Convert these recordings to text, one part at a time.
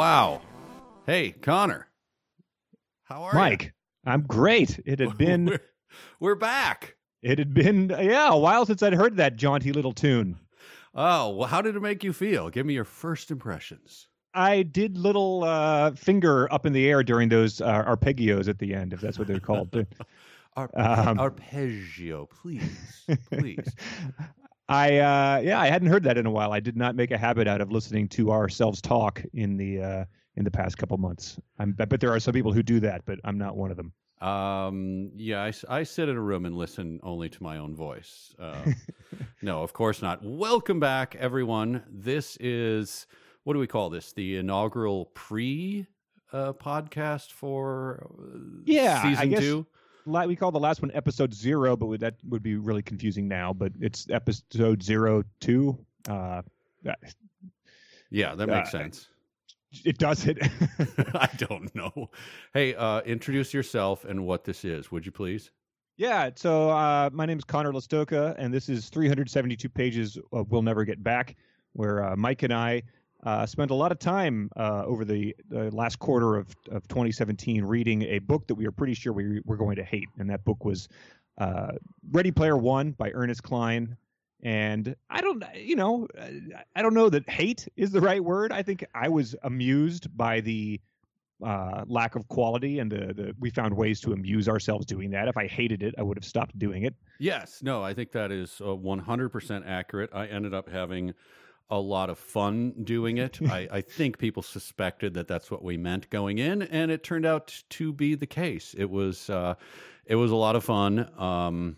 Wow. Hey, Connor. How are you? Mike, you? I'm great. It had been we're, we're back. it had been yeah, a while since I'd heard that jaunty little tune. Oh, well, how did it make you feel? Give me your first impressions. I did little uh, finger up in the air during those uh, arpeggios at the end, if that's what they're called. Arpe- Um, arpeggio, please, please. I uh, yeah, I hadn't heard that in a while. I did not make a habit out of listening to ourselves talk in the uh, in the past couple months. I'm, I bet there are some people who do that, but I'm not one of them. Um, yeah, I sit in a room and listen only to my own voice. Uh, no, of course not. Welcome back, everyone. This is what do we call this? The inaugural pre uh, podcast for uh, Yeah, I season guess- two. La- We call the last one episode zero, but that would be really confusing now. But it's episode zero two. Uh, Yeah, that makes Uh, sense. it does it. I don't know. Hey, uh, introduce yourself and what this is, would you please? Yeah, so uh, my name is Connor Lastowka, and this is 372 pages of We'll Never Get Back, where uh, Mike and I uh, spent a lot of time uh, over the, the last quarter of, of 2017 reading a book that we were pretty sure we were going to hate. And that book was uh, Ready Player One by Ernest Cline. And I don't, you know, I don't know that hate is the right word. I think I was amused by the uh, lack of quality, and the, the we found ways to amuse ourselves doing that. If I hated it, I would have stopped doing it. Yes, no, I think that is uh, 100% accurate. I ended up having a lot of fun doing it. I, I think people suspected that that's what we meant going in, and it turned out to be the case. It was uh, it was a lot of fun, um,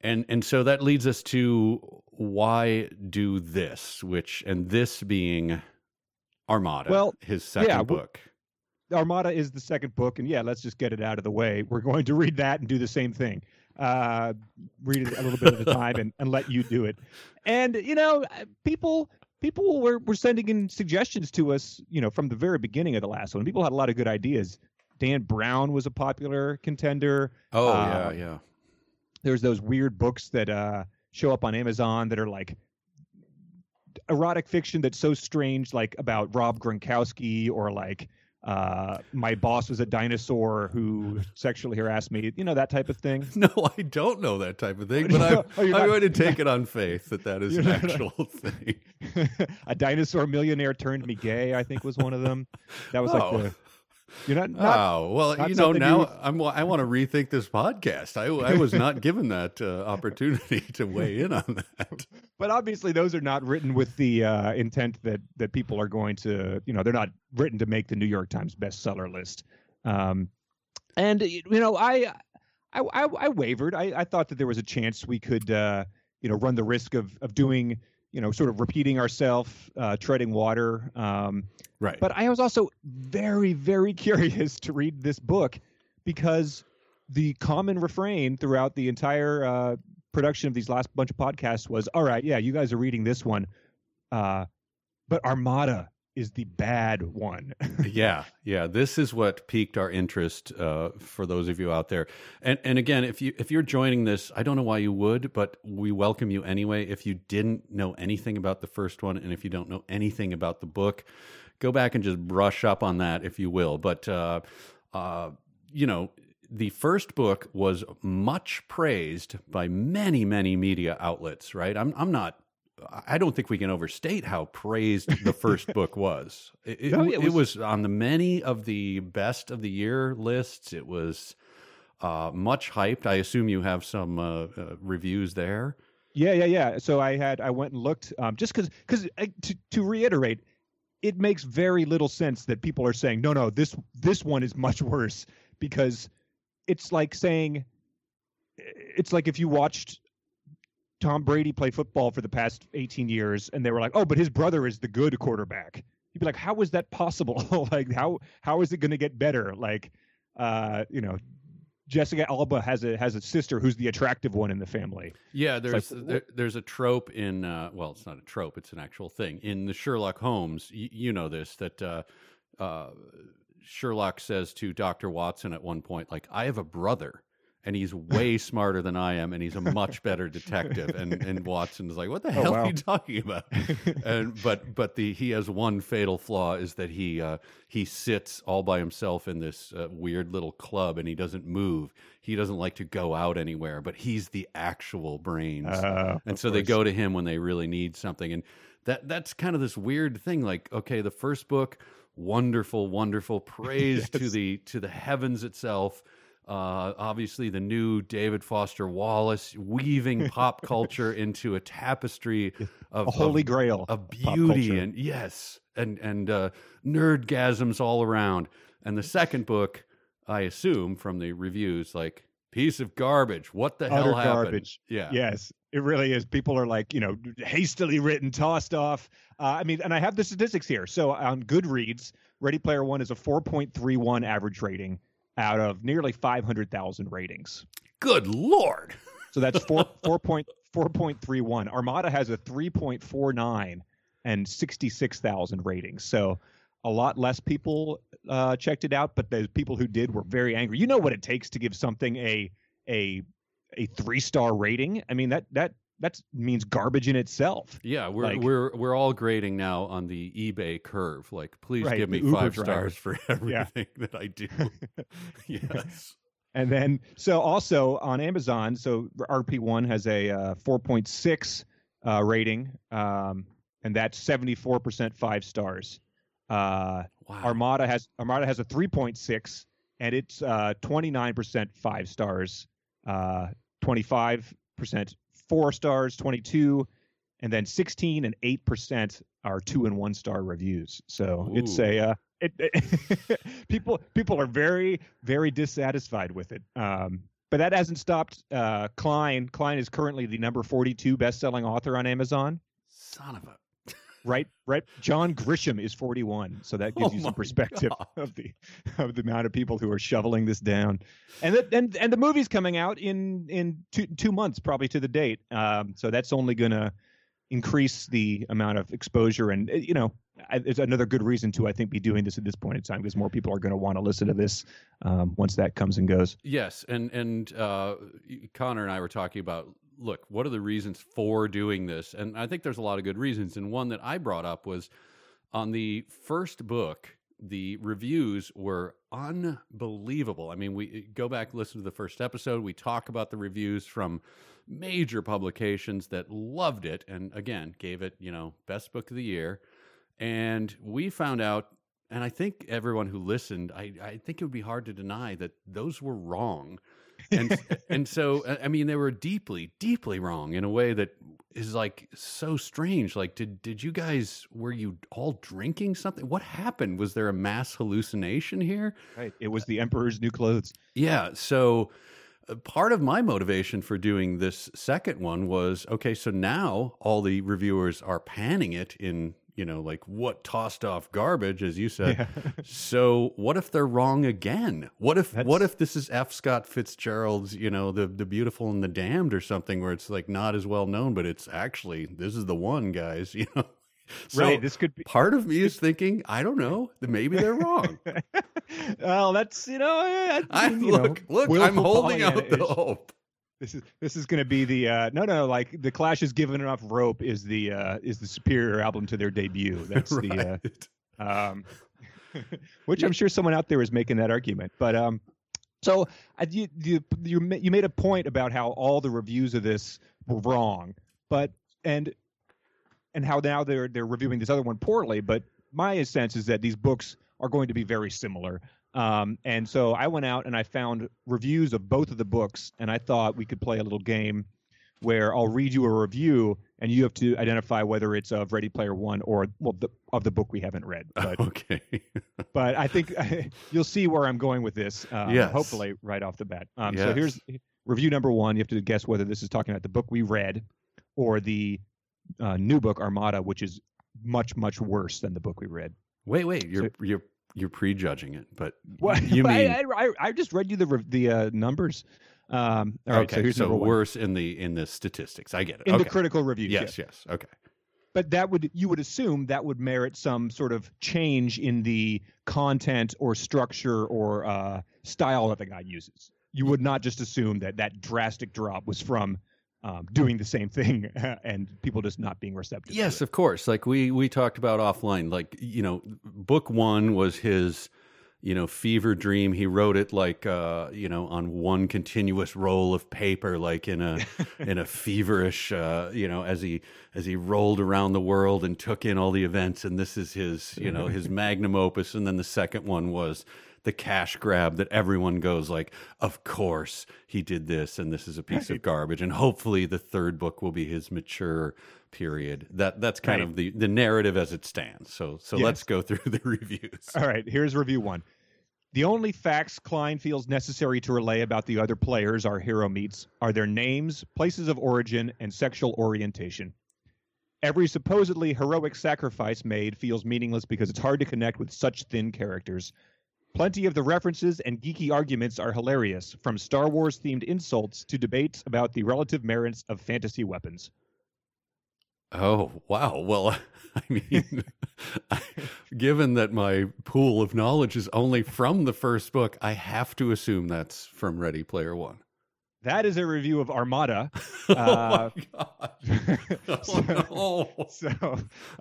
and and so that leads us to why do this, which and this being Armada, Well, his second yeah, book. Armada is the second book, and yeah, let's just get it out of the way. We're going to read that and do the same thing. Uh, read it a little bit at a time and, and let you do it. And you know, uh, people people were, were sending in suggestions to us, you know, from the very beginning of the last one. People had a lot of good ideas. Dan Brown was a popular contender. Oh uh, yeah, yeah. there's those weird books that uh, show up on Amazon that are like erotic fiction that's so strange, like about Rob Gronkowski or like uh, my boss was a dinosaur who sexually harassed me, you know, that type of thing. No, I don't know that type of thing, but I'm, Oh, I'm not- going to take it on faith that that is an not- actual thing. a dinosaur millionaire turned me gay, I think was one of them. That was like Oh. the. You're not. not oh well, not you know now you- I'm I want to rethink this podcast. I I was not given that uh, opportunity to weigh in on that. but obviously those are not written with the uh, intent that that people are going to you know they're not written to make the new york times bestseller list um, and you know i i i, I wavered I, I thought that there was a chance we could uh, you know run the risk of of doing you know sort of repeating ourselves uh, treading water um, Right. but I was also very, very curious to read this book because the common refrain throughout the entire uh, production of these last bunch of podcasts was, "All right, yeah, you guys are reading this one, uh, but Armada is the bad one." yeah, yeah. This is what piqued our interest uh, for those of you out there. And and again, if you if you're joining this, I don't know why you would, but we welcome you anyway. If you didn't know anything about the first one, and if you don't know anything about the book, go back and just brush up on that, if you will. But uh, uh, you know. The first book was much praised by many, many media outlets. Right? I'm, I'm not I don't think we can overstate how praised the first book was. It, it, No, it it was- was on the many of the best of the year lists. It was uh, much hyped. I assume you have some uh, uh, reviews there. yeah, yeah, yeah. So I had I went and looked um, just because because to to reiterate, it makes very little sense that people are saying no, no, this this one is much worse because it's like saying it's like if you watched Tom Brady play football for the past 18 years and they were like, "Oh, but his brother is the good quarterback." You'd be like, "How is that possible? like how how is it going to get better?" Like uh, you know, Jessica Alba has a has a sister who's the attractive one in the family. Yeah, there's like, there, there's a trope in uh, well, it's not a trope; it's an actual thing in the Sherlock Holmes. Y- you know this that uh, uh, Sherlock says to Doctor Watson at one point, like, "I have a brother," and he's way smarter than I am, and he's a much better detective. And and Watson is like, "What the Oh, hell wow. are you talking about?" and but but the he has one fatal flaw is that he uh, he sits all by himself in this uh, weird little club, and he doesn't move. He doesn't like to go out anywhere, but he's the actual brains, Uh, and so they go to him when they really need something. And that that's kind of this weird thing. Like, okay, the first book, wonderful, wonderful, praise to the to the heavens itself. Uh, obviously, the new David Foster Wallace weaving pop culture into a tapestry of a holy of, grail of beauty and yes, and and uh, nerdgasms all around. And the second book, I assume from the reviews, like piece of garbage. What the hell Utter happened? garbage. Yeah, Yes, it really is. People are like, you know, hastily written, tossed off. Uh, I mean, and I have the statistics here. So on Goodreads, Ready Player One is a 4.31 average rating out of nearly 500,000 ratings. Good lord. So that's four four point four point three one. Armada has a three point four nine and sixty six thousand ratings. So a lot less people uh, checked it out, but the people who did were very angry. You know what it takes to give something a a a three star rating? I mean that that that means garbage in itself. Yeah, we're Like- we're we're all grading now on the eBay curve. Like, please Right, give me five driver. stars for everything that I do. yes. And then, so also on Amazon, so RP1 has a uh, 4.6 uh, rating, um, and that's 74% five stars. Uh, Wow. Armada has Armada has a 3.6, and it's uh, 29% five stars, uh, 25% four stars, 22, and then 16 and 8% are two and one star reviews. So it's a uh, it, people people are very very dissatisfied with it. Um, but that hasn't stopped uh, Cline. Cline is currently the number 42 best-selling author on Amazon. Son of a. Right, right. John Grisham is 41, so that gives Oh you some perspective God. of the of the amount of people who are shoveling this down. And the, and and the movie's coming out in in two two months, probably to the date. Um, so that's only going to increase the amount of exposure, and uh, you know, I- it's another good reason to I think be doing this at this point in time because more people are going to want to listen to this um, once that comes and goes. Yes, and and uh, Connor and I were talking about. Look, what are the reasons for doing this? And I think there's a lot of good reasons. And one that I brought up was on the first book. The reviews were unbelievable. I mean, we go back listen to the first episode. We talk about the reviews from major publications that loved it, and again gave it you know best book of the year. And we found out and I think everyone who listened, I, I think it would be hard to deny that those were wrong. And and so I- I mean they were deeply, deeply wrong in a way that is like so strange. Like did did you guys were you all drinking something? What happened? Was there a mass hallucination here? Right. It was the Emperor's New Clothes. Yeah. So uh, part of my motivation for doing this second one was okay, so now all the reviewers are panning it in, you know, like what tossed off garbage, as you said. Yeah. So what if they're wrong again? What if what if this is F. Scott Fitzgerald's, you know, the the beautiful and the damned or something where it's like not as well known, but it's actually this is the one, guys, you know. So right. This could be. part of me is thinking, I don't know, that maybe they're wrong. well, that's you know. I, I mean, you know, look, look, I'm holding out the hope. This is this is going to be the uh, no no like the Clash has Give 'Em Enough Rope is the uh, is the superior album to their debut. That's the right. uh, um, which I'm sure someone out there is making that argument. But um, so I, you you you made a point about how all the reviews of this were wrong, but and and how now they're they're reviewing this other one poorly. But my sense is that these books are going to be very similar. Um, and so I went out and I found reviews of both of the books, and I thought we could play a little game where I'll read you a review, and you have to identify whether it's of Ready Player One or well, the, of the book we haven't read. But okay. but I think you'll see where I'm going with this. Um, Yes. Hopefully, right off the bat. Um, So here's review number one. You have to guess whether this is talking about the book we read or the uh, new book Armada, which is much much worse than the book we read. Wait, wait. You're you're you're prejudging it, but What you mean I, I, I just read you the the uh, numbers. Um, all right, okay? so number worse in the in the statistics. I get it. in okay. the critical reviews. yes, yes. Okay. but that would you would assume that would merit some sort of change in the content or structure or uh, style that the guy uses. you would not just assume that that drastic drop was from um, doing the same thing and people just not being receptive. Yes, of course. Like we we talked about offline. Like you know, book one was his you know fever dream he wrote it like uh you know on one continuous roll of paper like in a in a feverish uh you know as he as he rolled around the world and took in all the events and this is his you know his magnum opus and then the second one was the cash grab that everyone goes like of course he did this and this is a piece of garbage and hopefully the third book will be his mature period that that's kind Right. of the the narrative as it stands so so Yes. let's go through the reviews All right, here's review one. The only facts Cline feels necessary to relay about the other players our hero meets are their names, places of origin, and sexual orientation. Every supposedly heroic sacrifice made feels meaningless because it's hard to connect with such thin characters. Plenty of the references and geeky arguments are hilarious, from Star Wars themed insults to debates about the relative merits of fantasy weapons. Oh, wow. Well, I mean, given that my pool of knowledge is only from the first book, I have to assume that's from Ready Player One. That is a review of Armada. oh, Uh, my God. Oh, no. so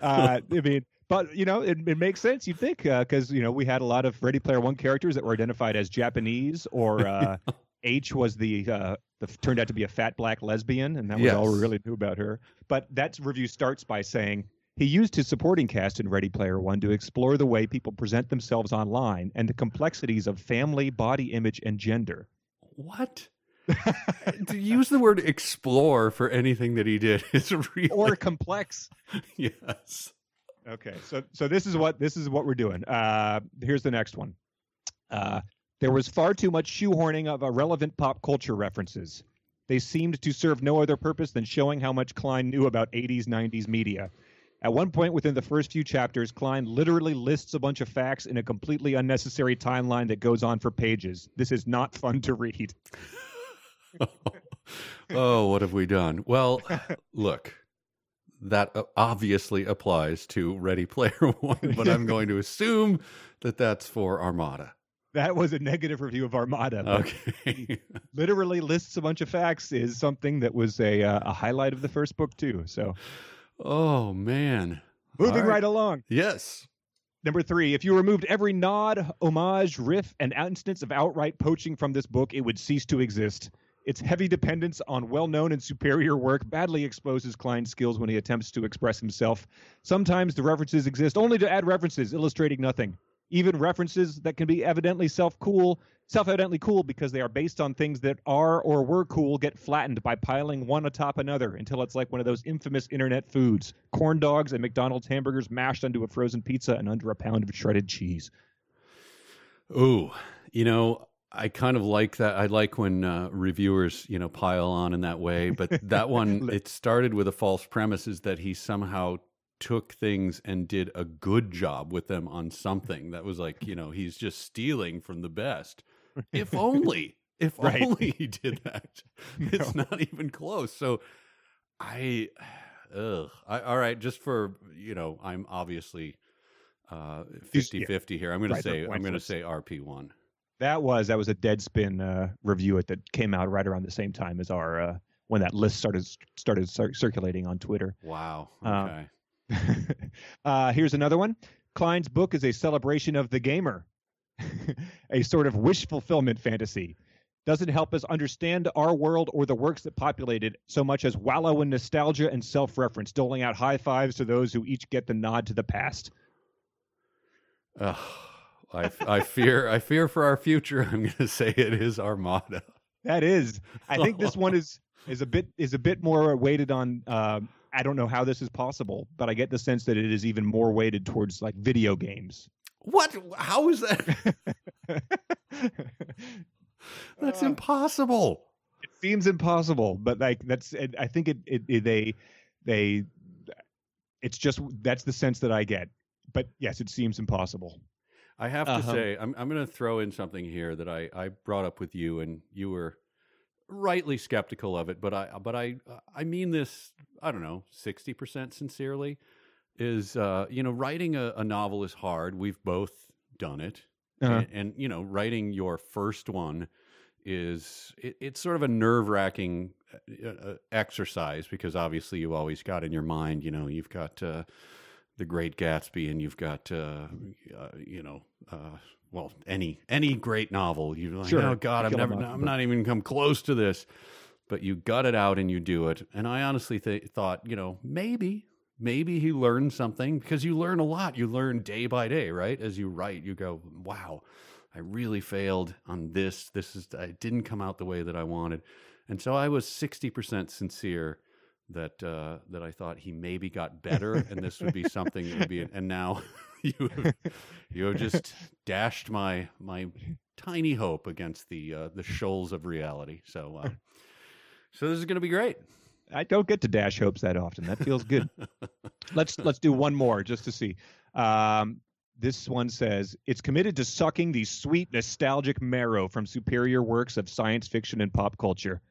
uh, I mean, but you know, it, it makes sense. You'd think because you know we had a lot of Ready Player One characters that were identified as Japanese, or uh, H was the uh, the turned out to be a fat black lesbian, and that was all we really knew about her. But that review starts by saying. He used his supporting cast in Ready Player One to explore the way people present themselves online and the complexities of family, body image, and gender. What? to use the word explore for anything that he did is really Or complex. yes. Okay, so so this is what this is what we're doing. Uh, here's the next one. Uh, there was far too much shoehorning of irrelevant pop culture references. They seemed to serve no other purpose than showing how much Cline knew about 80s 90s media. At one point within the first few chapters, Cline literally lists a bunch of facts in a completely unnecessary timeline that goes on for pages. This is not fun to read. oh, what have we done? Well, look, that uh, obviously applies to Ready Player One, but I'm going to assume that that's for Armada. That was a negative review of Armada. Okay. Literally lists a bunch of facts is something that was a uh, a highlight of the first book too. So oh man. moving right along. Yes. Number three, if you removed every nod, homage, riff, and instance of outright poaching from this book, it would cease to exist. Its heavy dependence on well known and superior work badly exposes Cline's skills when he attempts to express himself. Sometimes the references exist only to add references, illustrating nothing. Even references that can be evidently self cool, self evidently cool because they are based on things that are or were cool get flattened by piling one atop another until it's like one of those infamous internet foods corn dogs and McDonald's hamburgers mashed onto a frozen pizza and under a pound of shredded cheese. Ooh, you know, I kind of like that. I like when uh, reviewers, you know, pile on in that way. But that one, it started with a false premise is that he somehow took things and did a good job with them on something that was like, you know, he's just stealing from the best. If only, if Right. only he did that. It's not even close. So I, ugh. I, all right, just for, you know, I'm obviously uh, Just- 50 yeah. 50 here. I'm going to say, I'm going to say RP1. That was that was a Deadspin uh, review it that came out right around the same time as our uh, when that list started started cir- circulating on Twitter. Wow. Um, Okay. uh, here's another one. Cline's book is a celebration of the gamer, a sort of wish fulfillment fantasy. Doesn't help us understand our world or the works that populate it so much as wallow in nostalgia and self reference, doling out high fives to those who each get the nod to the past. Ugh, I, I fear I fear for our future. I'm going to say it is Armada. That is, I think this one is is a bit is a bit more weighted on. Um, I don't know how this is possible, but I get the sense that it is even more weighted towards like video games. What? How is that? That's Uh, impossible. it seems impossible, but like that's I think it, it, it they they it's just that's the sense that I get. But yes, it seems impossible. I have to Uh-huh. say, I'm I'm going to throw in something here that I I brought up with you, and you were rightly skeptical of it, but I but I I mean this. I don't know, sixty percent sincerely. Is uh, you know, writing a, a novel is hard. We've both done it. Uh-huh. and, and you know writing your first one is it, it's sort of a nerve wracking uh, uh, exercise because obviously you always got in your mind, you know, you've got uh, the Great Gatsby and you've got uh, uh you know uh, well any any great novel. You're like, sure. oh God, I've never, I'm not even come close to this. But you gut it out and you do it. And I honestly th- thought, you know, maybe maybe he learned something because you learn a lot. You learn day by day, right? As you write, you go, wow, I really failed on this. This is, I didn't come out the way that I wanted. And so I was 60% sincere that, uh, that I thought he maybe got better and this would be something that would be, and now you have, you have just dashed my, my tiny hope against the, uh, the shoals of reality. So, uh, so this is going to be great. I don't get to dash hopes that often. That feels good. let's let's do one more just to see. Um, this one says it's committed to sucking the sweet nostalgic marrow from superior works of science fiction and pop culture.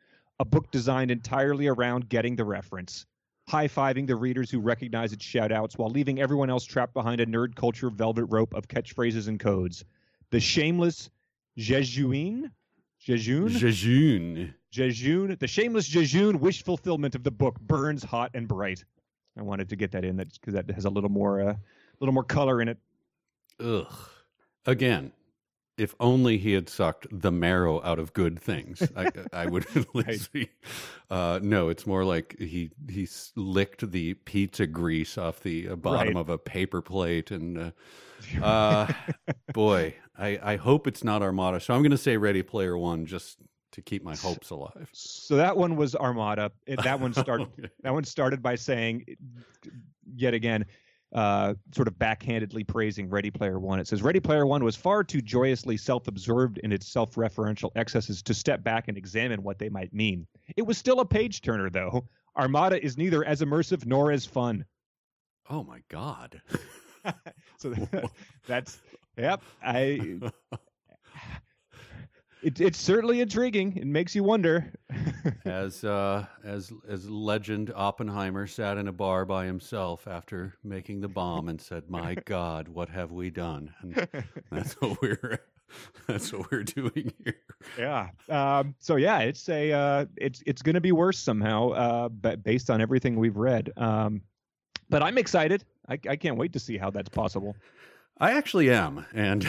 A book designed entirely around getting the reference, high fiving the readers who recognize its shout outs while leaving everyone else trapped behind a nerd culture velvet rope of catchphrases and codes. The shameless Jejune Jejune? Jejune. Jejune. The shameless Jejune wish fulfillment of the book burns hot and bright. I wanted to get that in that because that has a little more, a uh, little more color in it. Ugh. Again, if only he had sucked the marrow out of good things, I, I would at least be. Uh, no, it's more like he he licked the pizza grease off the uh, bottom right. of a paper plate, and uh, uh boy, I, I hope it's not Armada. So I'm going to say Ready Player One just to keep my hopes alive. So that one was Armada. It, that one started. okay. That one started by saying, yet again, uh, sort of backhandedly praising Ready Player One. It says Ready Player One was far too joyously self-absorbed in its self-referential excesses to step back and examine what they might mean. It was still a page turner, though. Armada is neither as immersive nor as fun. Oh my god. so that's Yep, I. It, it's certainly intriguing. It makes you wonder. as uh, as as legend Oppenheimer sat in a bar by himself after making the bomb and said, "My God, what have we done?" And that's what we're that's what we're doing here. Yeah. Um, so yeah, it's a uh, it's it's going to be worse somehow, uh, but based on everything we've read. Um, but I'm excited. I, I can't wait to see how that's possible. I actually am, and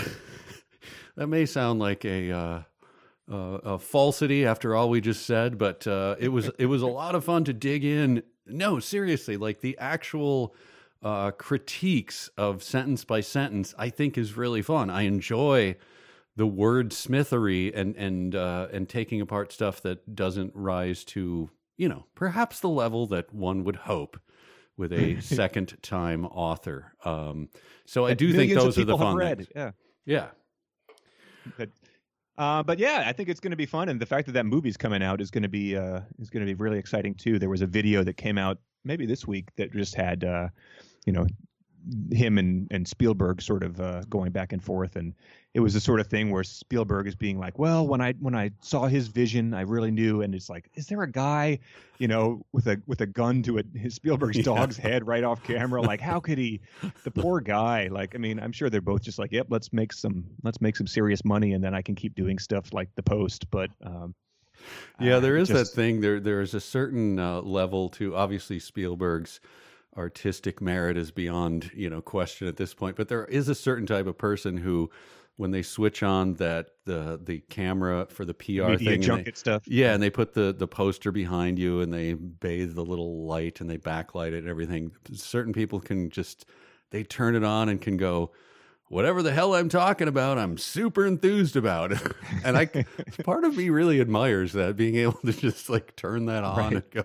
that may sound like a, uh, uh, a falsity after all we just said, but uh, it was it was a lot of fun to dig in. No, seriously, like the actual uh, critiques of sentence by sentence, I think is really fun. I enjoy the word smithery and and uh, and taking apart stuff that doesn't rise to you know perhaps the level that one would hope with a second time author. Um, so I do think those are the fun read. Yeah. Yeah. But, uh, but yeah, I think it's going to be fun, and the fact that that movie's coming out is going to be uh, is going to be really exciting too. There was a video that came out maybe this week that just had uh, you know him and and Spielberg sort of uh, going back and forth, and it was the sort of thing where Spielberg is being like, "Well, when I when I saw his vision, I really knew." And it's like, is there a guy, you know, with a with a gun to a, his Spielberg's yeah. dog's head right off camera? Like, how could he? The poor guy. Like, I mean, I'm sure they're both just like, "Yep, let's make some let's make some serious money, and then I can keep doing stuff like the Post." But um, yeah, there is just, that thing. There there is a certain uh, level to obviously Spielberg's artistic merit is beyond you know question at this point but there is a certain type of person who when they switch on that the the camera for the PR Media thing, junket they, stuff. Yeah, and they put the the poster behind you, and they bathe the little light, and they backlight it and everything. Certain people can just they turn it on and can go, whatever the hell I'm talking about, I'm super enthused about, and I part of me really admires that being able to just like turn that on right. and go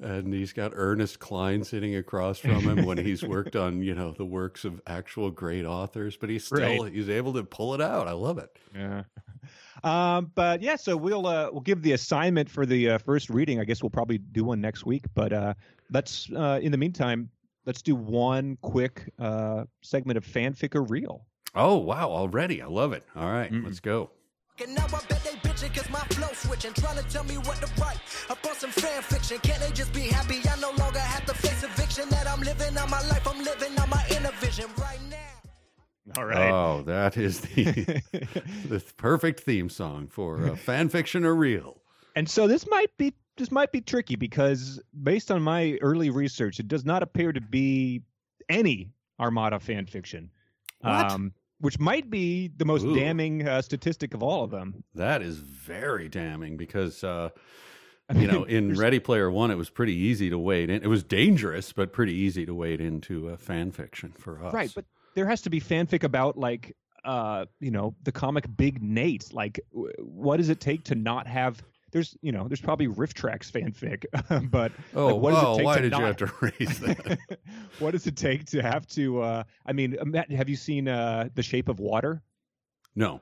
and he's got Ernest Cline sitting across from him when he's worked on you know the works of actual great authors, but he's still right. he's able to pull it out. I love it. Yeah. Um, but yeah, so we'll uh, we'll give the assignment for the uh, first reading. I guess we'll probably do one next week. But uh, let's uh, in the meantime, let's do one quick uh, segment of fanfic or real. Oh wow! Already, I love it. All right, mm-hmm. let's go. And now I bet they bitching cause my flow switching, trying to tell me what to write about some fan fiction. Can't they just be happy? I no longer have to face eviction. That I'm living on my life, I'm living on my inner vision right now. All right. Oh, that is the the perfect theme song for uh, fan fiction or real. and so this might be this might be tricky because based on my early research, it does not appear to be any Armada fan fiction. What? Which might be the most Ooh. damning uh, statistic of all of them. That is very damning because uh, I you know in Ready Player One it was pretty easy to wade in. It was dangerous, but pretty easy to wade into uh, fan fiction for us. right, but there has to be fanfic about like uh, you know the comic Big Nate. Like, w- what does it take to not have? There's you know there's probably RiffTrax fanfic, but oh like, what does it take why to did not- you have to raise that? what does it take to have to? Uh, I mean, uh, Matt, have you seen uh, The Shape of Water? no,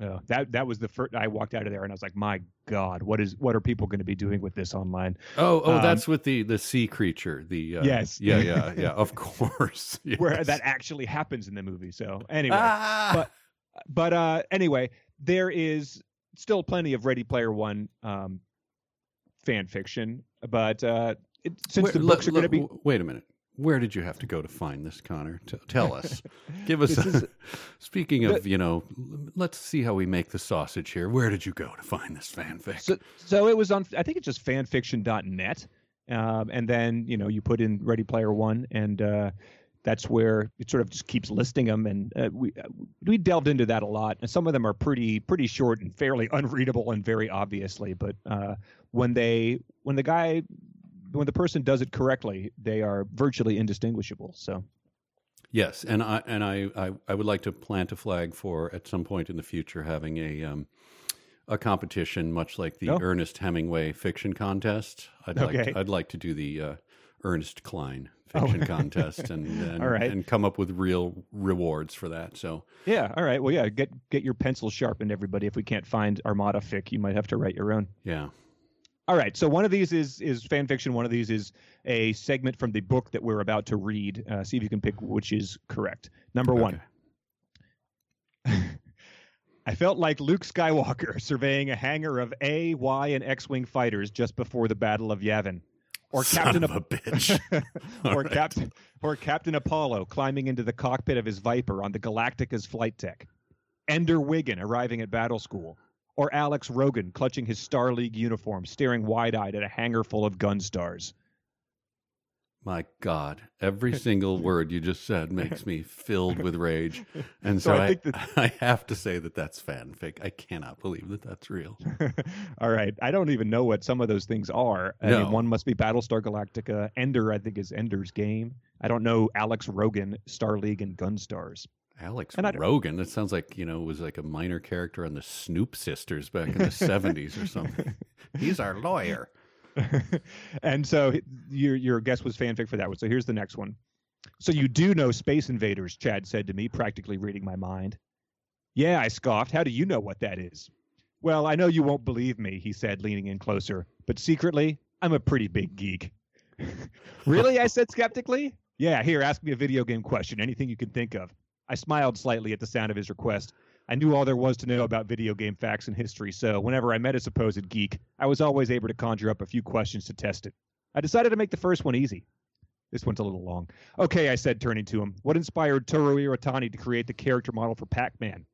No, that that was the first. I walked out of there and I was like, my God, what is what are people going to be doing with this online? oh oh, Um, that's with the the sea creature. The uh, Yes. yeah yeah yeah, of course. Where that actually happens in the movie. So anyway, Ah! but- but uh, anyway, there is still plenty of Ready Player One um, fan fiction, but uh, it, since Wait, the books are going to be. Wait a minute. Where did you have to go to find this, Connor? T- tell us. Give us. A, is- speaking of, you know, let's see how we make the sausage here. Where did you go to find this fanfic? So, so it was on. I think it's just fanfiction.net, um, and then you know you put in Ready Player One, and uh, that's where it sort of just keeps listing them. And uh, we we delved into that a lot, and some of them are pretty pretty short and fairly unreadable and very obviously. But uh, when they when the guy when the person does it correctly, they are virtually indistinguishable. So Yes, and I and I, I I would like to plant a flag for at some point in the future having a um a competition much like the Oh. Ernest Hemingway fiction contest. I'd like Okay. to, I'd like to do the uh, Ernest Cline fiction contest and and, Oh. All right. and come up with real rewards for that. So yeah, all right. Well, yeah, get get your pencil sharpened, everybody. If we can't find Armada fic, you might have to write your own. yeah. All right. So one of these is is fan fiction. One of these is a segment from the book that we're about to read. Uh, see if you can pick which is correct. Number one. I felt like Luke Skywalker surveying a hangar of A, Y, and X-wing fighters just before the Battle of Yavin, or Son Captain of a bitch. Or right. Captain or Captain Apollo climbing into the cockpit of his Viper on the Galactica's flight deck. Ender Wiggin arriving at battle school. Or Alex Rogan clutching his Star League uniform, staring wide-eyed at a hangar full of Gunstars. My God, every single word you just said makes me filled with rage, and So so, I I, that- I have to say that that's fanfic. I cannot believe that that's real. All right. I don't even know what some of those things are. I No. mean, one must be Battlestar Galactica. Ender, I think, is Ender's Game. I don't know Alex Rogan, Star League, and Gunstars. Alex And Rogan. That sounds like you know was like a minor character on the Snoop Sisters back in the seventies or something. He's our lawyer. and so your your guess was fanfic for that one. So here's the next one. So you do know Space Invaders, Chad said to me, practically reading my mind. Yeah, I scoffed. How do you know what that is? Well, I know you won't believe me, he said, leaning in closer, but secretly, I'm a pretty big geek. really? I said skeptically. Yeah, here, ask me a video game question, anything you can think of. I smiled slightly at the sound of his request. I knew all there was to know about video game facts and history, so whenever I met a supposed geek, I was always able to conjure up a few questions to test it. I decided to make the first one easy. This one's a little long. Okay, I said, turning to him. What inspired Toru Iwatani to create the character model for Pac Man?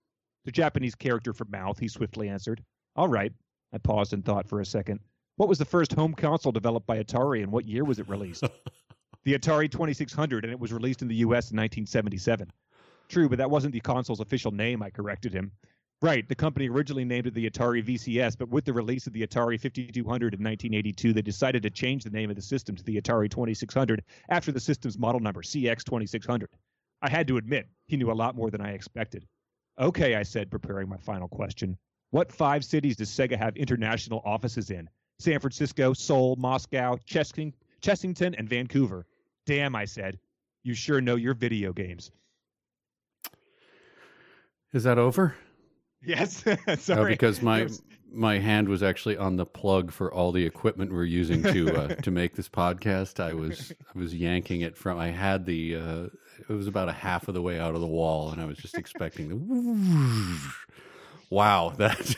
The Japanese character for Mouth, he swiftly answered. All right. I paused and thought for a second. What was the first home console developed by Atari and what year was it released? the Atari 2600, and it was released in the U.S. in 1977. True, but that wasn't the console's official name, I corrected him. Right, the company originally named it the Atari VCS, but with the release of the Atari 5200 in 1982, they decided to change the name of the system to the Atari 2600 after the system's model number, CX2600. I had to admit, he knew a lot more than I expected. Okay, I said, preparing my final question. What five cities does Sega have international offices in? San Francisco, Seoul, Moscow, Chesking, Chessington, and Vancouver. Damn, I said. You sure know your video games. Is that over? Yes. Oh, Sorry. because my my hand was actually on the plug for all the equipment we're using to uh, to make this podcast. I was I was yanking it from. I had the. Uh, it was about a half of the way out of the wall, and I was just expecting the. Wow, that.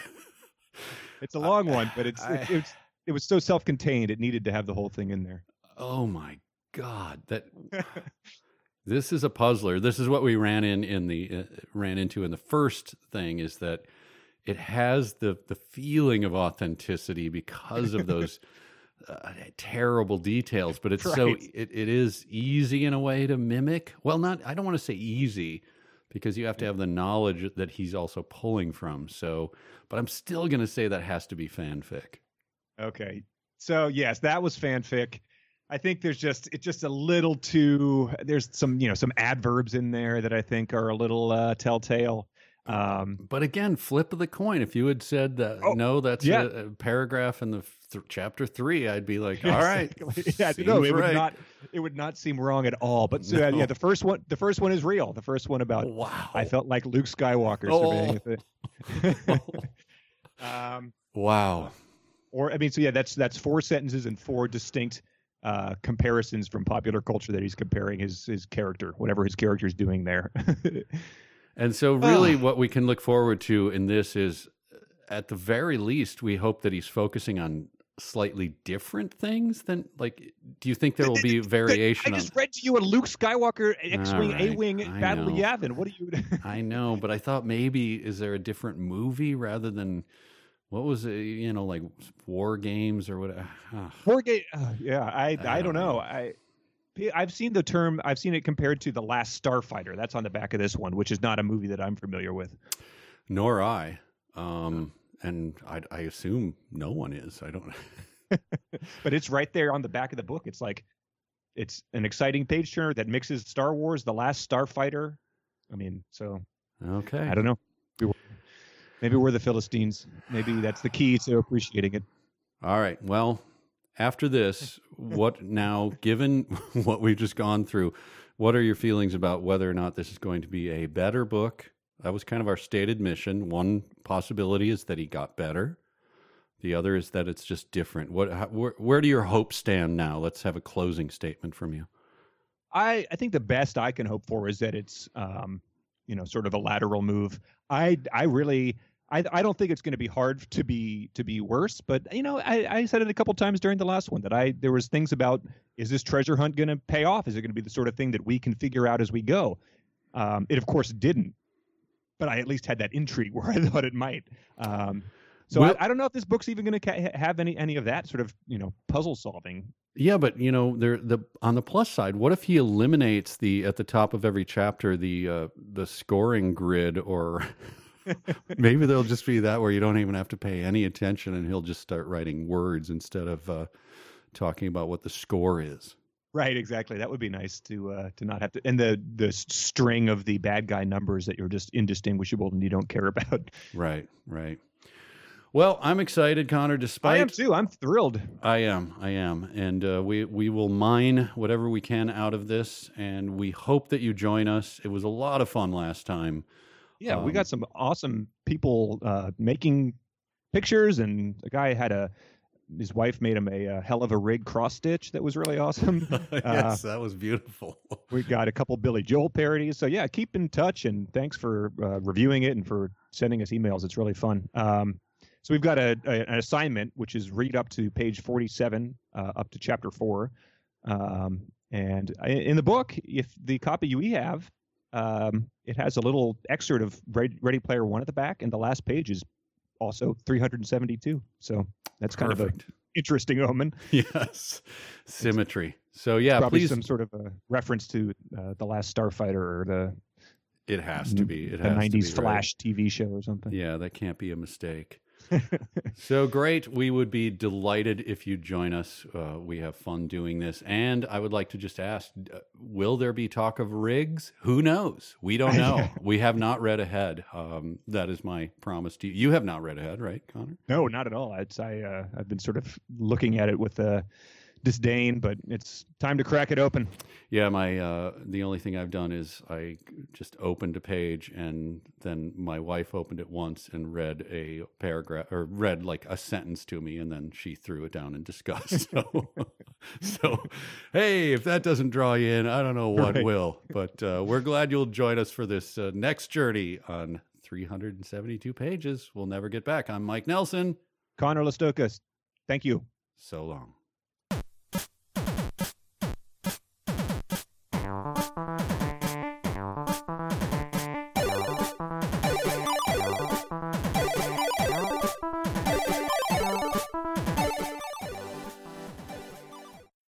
It's a long one, but it's I- it, it's it was so self-contained. It needed to have the whole thing in there. Oh my god, that This is a puzzler. This is what we ran in in the uh, ran into in the first thing is that it has the the feeling of authenticity because of those uh, terrible details, but it's so it, it is easy in a way to mimic. Well, not I don't want to say easy because you have to have the knowledge that he's also pulling from. So, but I'm still going to say that has to be fanfic. Okay. So yes, that was fanfic. I think there's just it's just a little too there's some you know some adverbs in there that I think are a little uh, telltale. Um, But again, flip of the coin. If you had said that, Oh, no, that's yeah. a, a paragraph in the th- chapter three, I'd be like, all right, yeah, no, it would not it would not seem wrong at all. But so, yeah, No. yeah, the first one the first one is real. The first one about Wow. I felt like Luke Skywalker Oh. um, wow. or I mean, so yeah, that's that's four sentences and four distinct uh, comparisons from popular culture that he's comparing his his character, whatever his character is doing there. And so, really, what we can look forward to in this is, at the very least, we hope that he's focusing on slightly different things than like. Do you think there will be variation I on? just read to you a Luke Skywalker X-wing, right, A-wing I Battle know. Yavin. What are you? I know, but I thought maybe is there a different movie rather than what was it? You know, like war games or what? ah. Wargate. Uh, yeah, I I, I don't don't know. know. I. I've seen the term. I've seen it compared to the Last Starfighter. That's on the back of this one, which is not a movie that I'm familiar with. Nor I. Um, and I, I assume no one is. I don't. But it's right there on the back of the book. It's like, it's an exciting page turner that mixes Star Wars, the Last Starfighter. I mean, so Okay. I don't know. Maybe we're, the Philistines. Maybe that's the key to appreciating it. All right. Well, after this, what now, given what we've just gone through, what are your feelings about whether or not this is going to be a better book? That was kind of our stated mission. One possibility is that he got better. The other is that it's just different. What, how, where, where do your hopes stand now? Let's have a closing statement from you. I, I think the best I can hope for is that it's um, you know sort of a lateral move. I I really I I don't think it's going to be hard to be to be worse, but you know I, I said it a couple times during the last one that I there was things about is this treasure hunt going to pay off? Is it going to be the sort of thing that we can figure out as we go? Um, it of course didn't, but I at least had that intrigue where I thought it might. Um, so Well- I, I don't know if this book's even going to ca- have any any of that sort of you know puzzle solving Yeah, but you know, there the on the plus side, what if he eliminates the at the top of every chapter the uh, the scoring grid, or maybe there'll just be that where you don't even have to pay any attention, and he'll just start writing words instead of uh, talking about what the score is. Right, exactly. That would be nice to uh, to not have to, and the the string of the bad guy numbers that you're just indistinguishable and you don't care about. Right, right. Well, I'm excited, Connor. Despite I am too. I'm thrilled. I am. I am. And uh, we we will mine whatever we can out of this, and we hope that you join us. It was a lot of fun last time. Yeah, we Um, got some awesome people uh, making pictures, and a guy had a his wife made him a, uh hell of a rig cross stitch that was really awesome. yes, that was beautiful. we got a couple Billy Joel parodies. So yeah, keep in touch, and thanks for uh, reviewing it and for sending us emails. It's really fun. Um, so we've got a, a, an assignment which is read up to page 47, uh, up to chapter four. Um, and in the book, if the copy we have, um, it has a little excerpt of Ready, Player One at the back, and the last page is also 372. So that's kind of Perfect. an interesting omen. yes, symmetry. So yeah, Probably please. some sort of a reference to uh, the last Starfighter or the It has to be. It the has to 90s be, right? Flash TV show or something. Yeah, that can't be a mistake. so great. We would be delighted if you join us. Uh, we have fun doing this. And I would like to just ask uh, will there be talk of rigs? Who knows? We don't know. we have not read ahead. Um, that is my promise to you. You have not read ahead, right, Connor? No, not at all. I uh, I've been sort of looking at it with uh, disdain, but it's time to crack it open. Yeah, my uh, the only thing I've done is I just opened a page and then my wife opened it once and read a paragraph or read like a sentence to me and then she threw it down in disgust. So, so hey, if that doesn't draw you in, I don't know what Right. will. But uh, we're glad you'll join us for this uh, next journey on 372 pages. We'll never get back. I'm Mike Nelson. Connor Listokas, thank you. So long.